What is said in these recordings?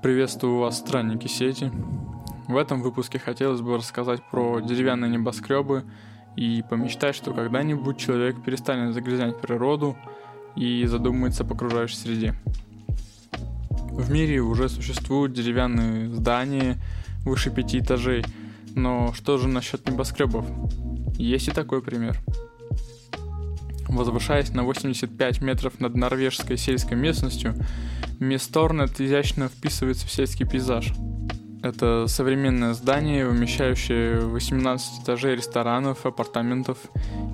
Приветствую вас, странники сети. В этом выпуске хотелось бы рассказать про деревянные небоскребы и помечтать, что когда-нибудь человек перестанет загрязнять природу и задумается об окружающей среде. В мире уже существуют деревянные здания выше пяти этажей, но что же насчет небоскребов? Есть и такой пример. Возвышаясь на 85 метров над норвежской сельской местностью, Мисторнет изящно вписывается в сельский пейзаж. Это современное здание, вмещающее 18 этажей ресторанов, апартаментов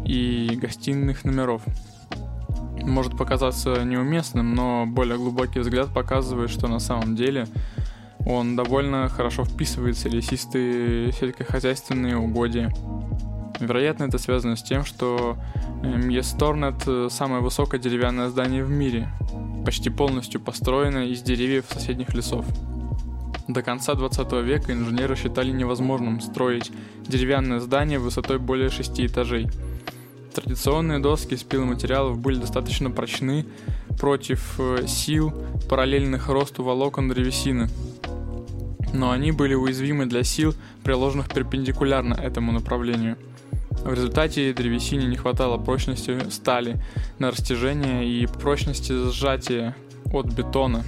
и гостиных номеров. Может показаться неуместным, но более глубокий взгляд показывает, что на самом деле он довольно хорошо вписывается в лесистые сельскохозяйственные угодья. Вероятно, это связано с тем, что Мьесторнет – самое высокое деревянное здание в мире, почти полностью построенное из деревьев соседних лесов. До конца 20 века инженеры считали невозможным строить деревянное здание высотой более 6 этажей. Традиционные доски из пиломатериалов были достаточно прочны против э, сил, параллельных росту волокон древесины. Но они были уязвимы для сил, приложенных перпендикулярно этому направлению – в результате древесине не хватало прочности стали на растяжение и прочности сжатия от бетона.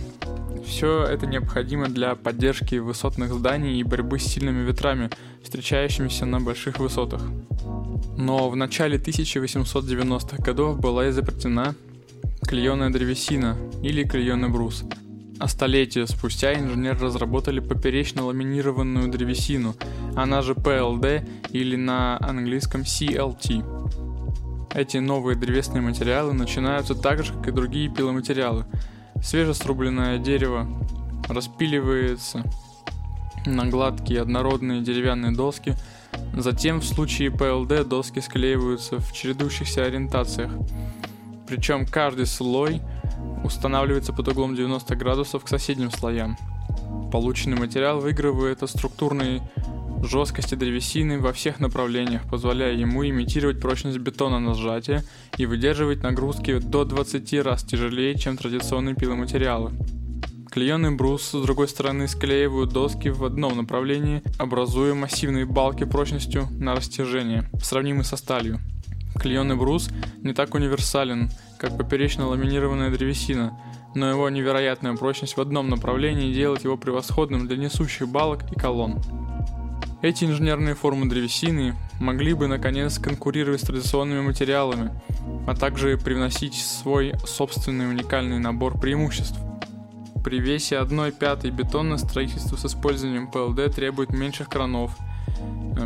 Все это необходимо для поддержки высотных зданий и борьбы с сильными ветрами, встречающимися на больших высотах. Но в начале 1890-х годов была изобретена клееная древесина или клееный брус – а столетия спустя инженеры разработали поперечно ламинированную древесину, она же PLD или на английском CLT. Эти новые древесные материалы начинаются так же, как и другие пиломатериалы. Свежесрубленное дерево распиливается на гладкие однородные деревянные доски, затем в случае PLD доски склеиваются в чередующихся ориентациях. Причем каждый слой – устанавливается под углом 90 градусов к соседним слоям. Полученный материал выигрывает от структурной жесткости древесины во всех направлениях, позволяя ему имитировать прочность бетона на сжатие и выдерживать нагрузки до 20 раз тяжелее, чем традиционные пиломатериалы. Клееный брус с другой стороны склеивают доски в одном направлении, образуя массивные балки прочностью на растяжение, сравнимые со сталью. Клееный брус не так универсален, как поперечно ламинированная древесина, но его невероятная прочность в одном направлении делает его превосходным для несущих балок и колонн. Эти инженерные формы древесины могли бы наконец конкурировать с традиционными материалами, а также привносить свой собственный уникальный набор преимуществ. При весе 1 пятой бетонное строительство с использованием ПЛД требует меньших кранов,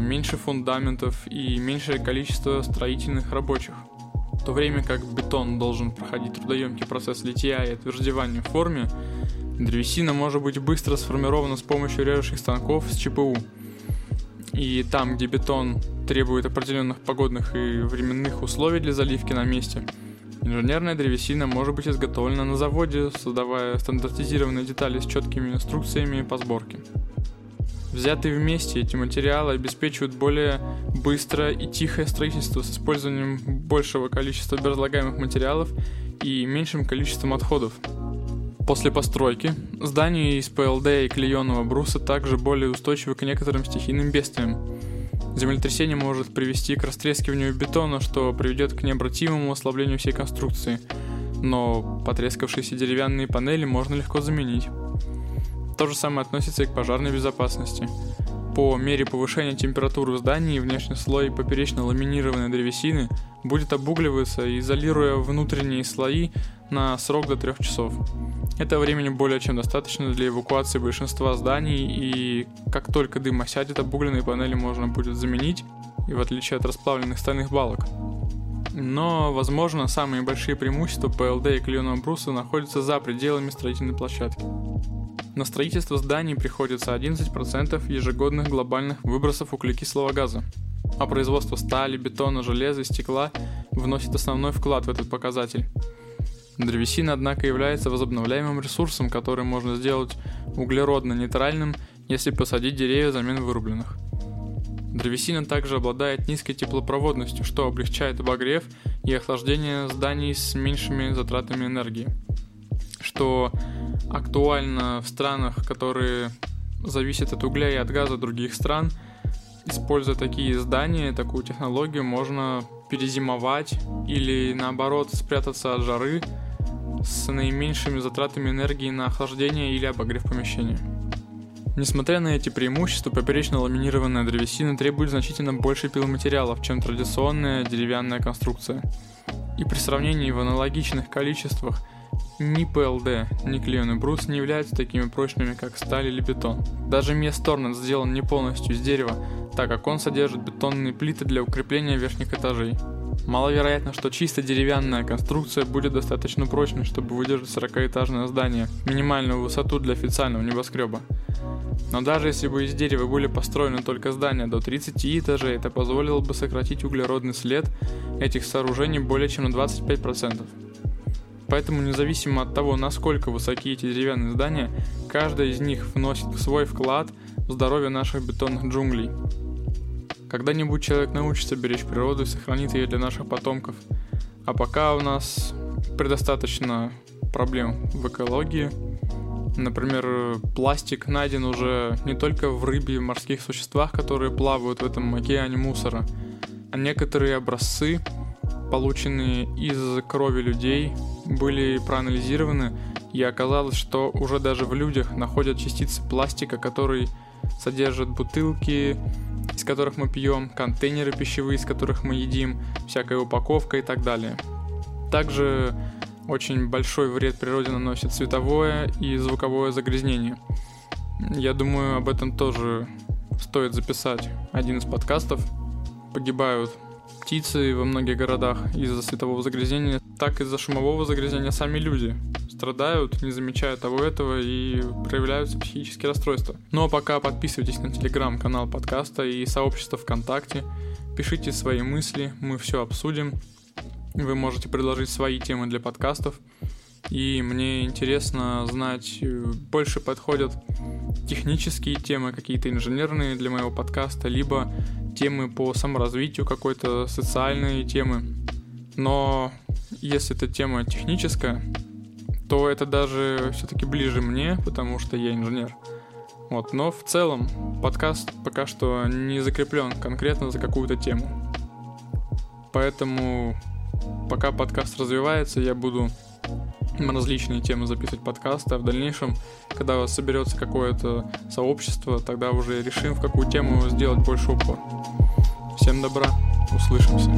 меньше фундаментов и меньшее количество строительных рабочих – в то время как бетон должен проходить трудоемкий процесс литья и отвердевания в форме, древесина может быть быстро сформирована с помощью режущих станков с ЧПУ. И там, где бетон требует определенных погодных и временных условий для заливки на месте, инженерная древесина может быть изготовлена на заводе, создавая стандартизированные детали с четкими инструкциями по сборке. Взятые вместе эти материалы обеспечивают более быстрое и тихое строительство с использованием большего количества разлагаемых материалов и меньшим количеством отходов. После постройки здания из ПЛД и клееного бруса также более устойчивы к некоторым стихийным бедствиям. Землетрясение может привести к растрескиванию бетона, что приведет к необратимому ослаблению всей конструкции, но потрескавшиеся деревянные панели можно легко заменить. То же самое относится и к пожарной безопасности. По мере повышения температуры в здании внешний слой поперечно ламинированной древесины будет обугливаться, изолируя внутренние слои на срок до 3 часов. Этого времени более чем достаточно для эвакуации большинства зданий, и как только дым осядет, обугленные панели можно будет заменить, и в отличие от расплавленных стальных балок. Но, возможно, самые большие преимущества ПЛД и клееного бруса находятся за пределами строительной площадки. На строительство зданий приходится 11% ежегодных глобальных выбросов углекислого газа, а производство стали, бетона, железа и стекла вносит основной вклад в этот показатель. Древесина, однако, является возобновляемым ресурсом, который можно сделать углеродно-нейтральным, если посадить деревья взамен вырубленных. Древесина также обладает низкой теплопроводностью, что облегчает обогрев и охлаждение зданий с меньшими затратами энергии, что актуально в странах, которые зависят от угля и от газа других стран. Используя такие здания, такую технологию, можно перезимовать или наоборот спрятаться от жары с наименьшими затратами энергии на охлаждение или обогрев помещения. Несмотря на эти преимущества, поперечно ламинированная древесина требует значительно больше пиломатериалов, чем традиционная деревянная конструкция. И при сравнении в аналогичных количествах ни ПЛД, ни клееный брус не являются такими прочными, как сталь или бетон. Даже Мес Торнет сделан не полностью из дерева, так как он содержит бетонные плиты для укрепления верхних этажей. Маловероятно, что чисто деревянная конструкция будет достаточно прочной, чтобы выдержать 40-этажное здание, минимальную высоту для официального небоскреба. Но даже если бы из дерева были построены только здания до 30 этажей, это позволило бы сократить углеродный след этих сооружений более чем на 25%. Поэтому независимо от того, насколько высоки эти деревянные здания, каждая из них вносит свой вклад в здоровье наших бетонных джунглей. Когда-нибудь человек научится беречь природу и сохранит ее для наших потомков. А пока у нас предостаточно проблем в экологии. Например, пластик найден уже не только в рыбе и морских существах, которые плавают в этом океане мусора, а некоторые образцы, полученные из крови людей, были проанализированы, и оказалось, что уже даже в людях находят частицы пластика, которые содержат бутылки, из которых мы пьем, контейнеры пищевые, из которых мы едим, всякая упаковка и так далее. Также очень большой вред природе наносит световое и звуковое загрязнение. Я думаю, об этом тоже стоит записать один из подкастов. Погибают птицы во многих городах из-за светового загрязнения, так из-за шумового загрязнения сами люди страдают, не замечая того этого и проявляются психические расстройства. Ну а пока подписывайтесь на телеграм-канал подкаста и сообщество ВКонтакте, пишите свои мысли, мы все обсудим. Вы можете предложить свои темы для подкастов. И мне интересно знать, больше подходят технические темы, какие-то инженерные для моего подкаста, либо темы по саморазвитию какой-то, социальные темы. Но если эта тема техническая, то это даже все-таки ближе мне, потому что я инженер. Вот, но в целом подкаст пока что не закреплен конкретно за какую-то тему. Поэтому пока подкаст развивается, я буду на различные темы записывать подкасты, а в дальнейшем, когда соберется какое-то сообщество, тогда уже решим, в какую тему сделать больше упор. Всем добра, услышимся.